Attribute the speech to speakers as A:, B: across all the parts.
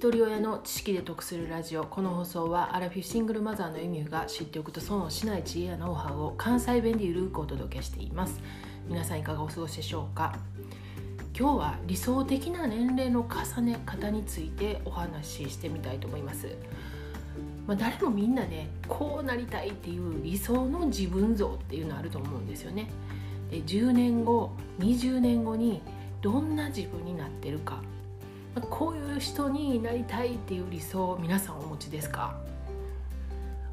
A: 一人親の知識で得するラジオ。この放送はアラフィフシングルマザーのエミューが知っておくと損をしない知恵やノウハウを関西弁でゆるくお届けしています。皆さんいかがお過ごしでしょうか？今日は理想的な年齢の重ね方についてお話ししてみたいと思います。まあ、誰もみんなねこうなりたいっていう理想の自分像っていうのあると思うんですよね。で10年後20年後にどんな自分になってるか。こういう人になりたいっていう理想皆さんお持ちですか？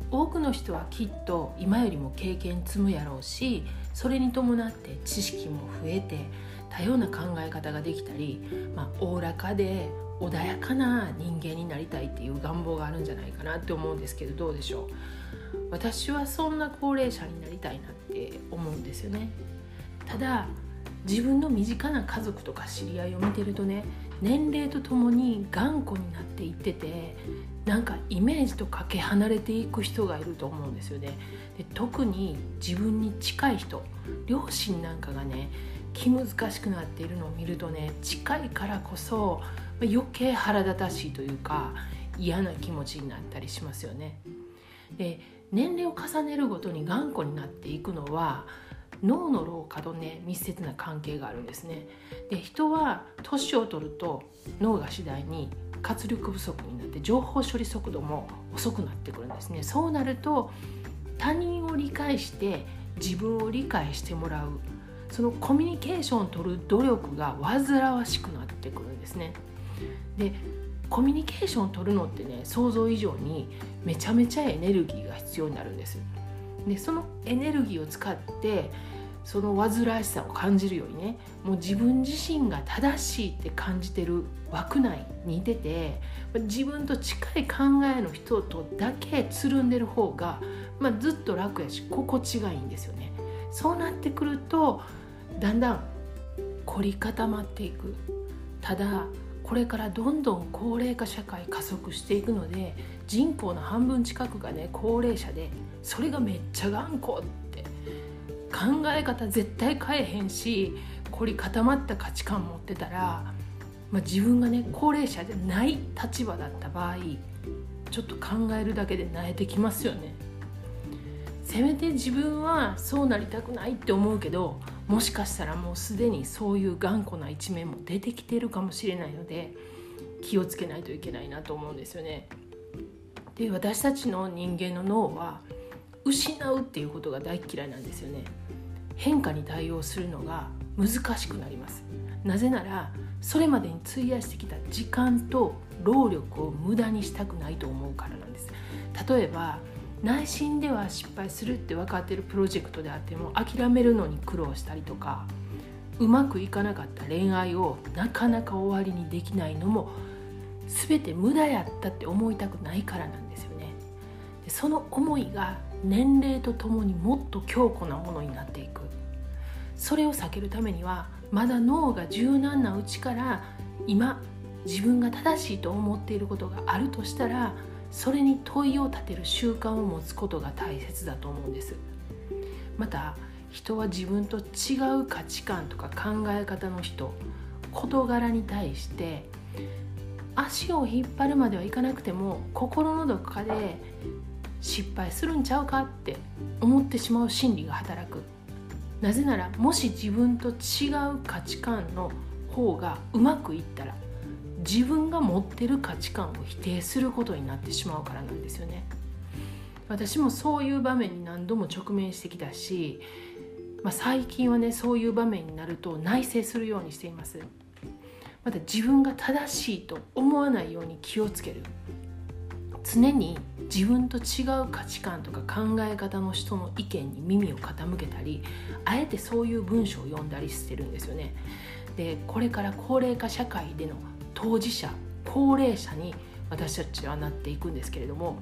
A: 多くの人はきっと今よりも経験積むやろうしそれに伴って知識も増えて多様な考え方ができたりおおらかで穏やかな人間になりたいっていう願望があるんじゃないかなって思うんですけどどうでしょう？私はそんな高齢者になりたいなって思うんですよね。ただ自分の身近な家族とか知り合いを見てるとね年齢とともに頑固になっていっててなんかイメージとかけ離れていく人がいると思うんですよね。で特に自分に近い人両親なんかがね気難しくなっているのを見るとね近いからこそ余計腹立たしいというか嫌な気持ちになったりしますよね。で年齢を重ねるごとに頑固になっていくのは脳の老化とね密接な関係があるんですね。で人は年を取ると脳が次第に活力不足になって情報処理速度も遅くなってくるんですね。そうなると他人を理解して自分を理解してもらうそのコミュニケーションを取る努力が煩わしくなってくるんですね。でコミュニケーションを取るのってね想像以上にめちゃめちゃエネルギーが必要になるんです。でそのエネルギーを使ってその煩わしさを感じるよりねもう自分自身が正しいって感じてる枠内にいてて自分と近い考えの人とだけつるんでる方が、まあ、ずっと楽やし心地がいいんですよね。そうなってくるとだんだん凝り固まっていくただこれからどんどん高齢化社会加速していくので人口の半分近くがね高齢者でそれがめっちゃ頑固って考え方絶対変えへんし凝り固まった価値観持ってたら、まあ、自分がね高齢者じゃない立場だった場合ちょっと考えるだけで慣れてきますよね。せめて自分はそうなりたくないって思うけどもしかしたらもうすでにそういう頑固な一面も出てきてるかもしれないので気をつけないといけないなと思うんですよね。で私たちの人間の脳は失うっていうことが大嫌いなんですよね。変化に対応するのが難しくなります。なぜならそれまでに費やしてきた時間と労力を無駄にしたくないと思うからなんです。例えば内心では失敗するって分かってるプロジェクトであっても諦めるのに苦労したりとかうまくいかなかった恋愛をなかなか終わりにできないのも全て無駄やったって思いたくないからなんですよね。でその思いが年齢とともにもっと強固なものになっていくそれを避けるためにはまだ脳が柔軟なうちから今自分が正しいと思っていることがあるとしたらそれに問いを立てる習慣を持つことが大切だと思うんです。また人は自分と違う価値観とか考え方の人事柄に対して足を引っ張るまではいかなくても心のどこかで失敗するんちゃうかって思ってしまう心理が働く。なぜならもし自分と違う価値観の方がうまくいったら自分が持ってる価値観を否定することになってしまうからなんですよね。私もそういう場面に何度も直面してきたし、まあ、最近はねそういう場面になると内省するようにしています。また自分が正しいと思わないように気をつける。常に自分と違う価値観とか考え方の人の意見に耳を傾けたりあえてそういう文章を読んだりしてるんですよね。でこれから高齢化社会での当事者高齢者に私たちはなっていくんですけれども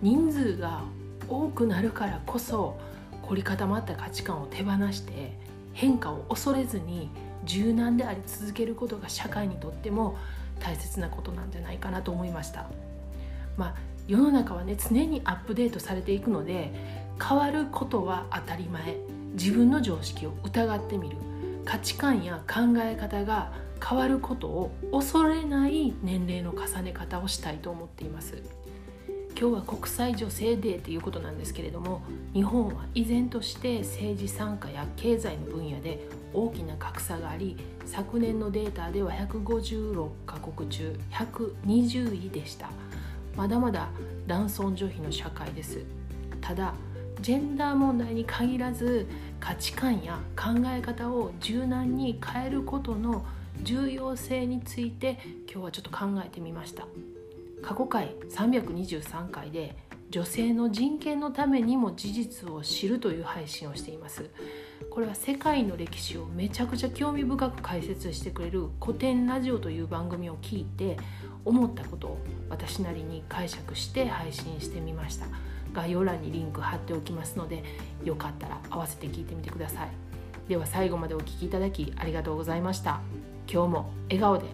A: 人数が多くなるからこそ凝り固まった価値観を手放して変化を恐れずに柔軟であり続けることが社会にとっても大切なことなんじゃないかなと思いました。まあ、世の中はね常にアップデートされていくので変わることは当たり前自分の常識を疑ってみる価値観や考え方が変わることを恐れない年齢の重ね方をしたいと思っています。今日は国際女性デーということなんですけれども日本は依然として政治参加や経済の分野で大きな格差があり昨年のデータでは156カ国中120位でした。まだまだ男尊女卑の社会です。ただジェンダー問題に限らず価値観や考え方を柔軟に変えることの重要性について今日はちょっと考えてみました。過去回323回で女性の人権のためにも事実を知るという配信をしています。これは世界の歴史をめちゃくちゃ興味深く解説してくれる古典ラジオという番組を聞いて思ったことを私なりに解釈して配信してみました。概要欄にリンク貼っておきますのでよかったら合わせて聞いてみてください。では最後までお聴きいただきありがとうございました。今日も笑顔で。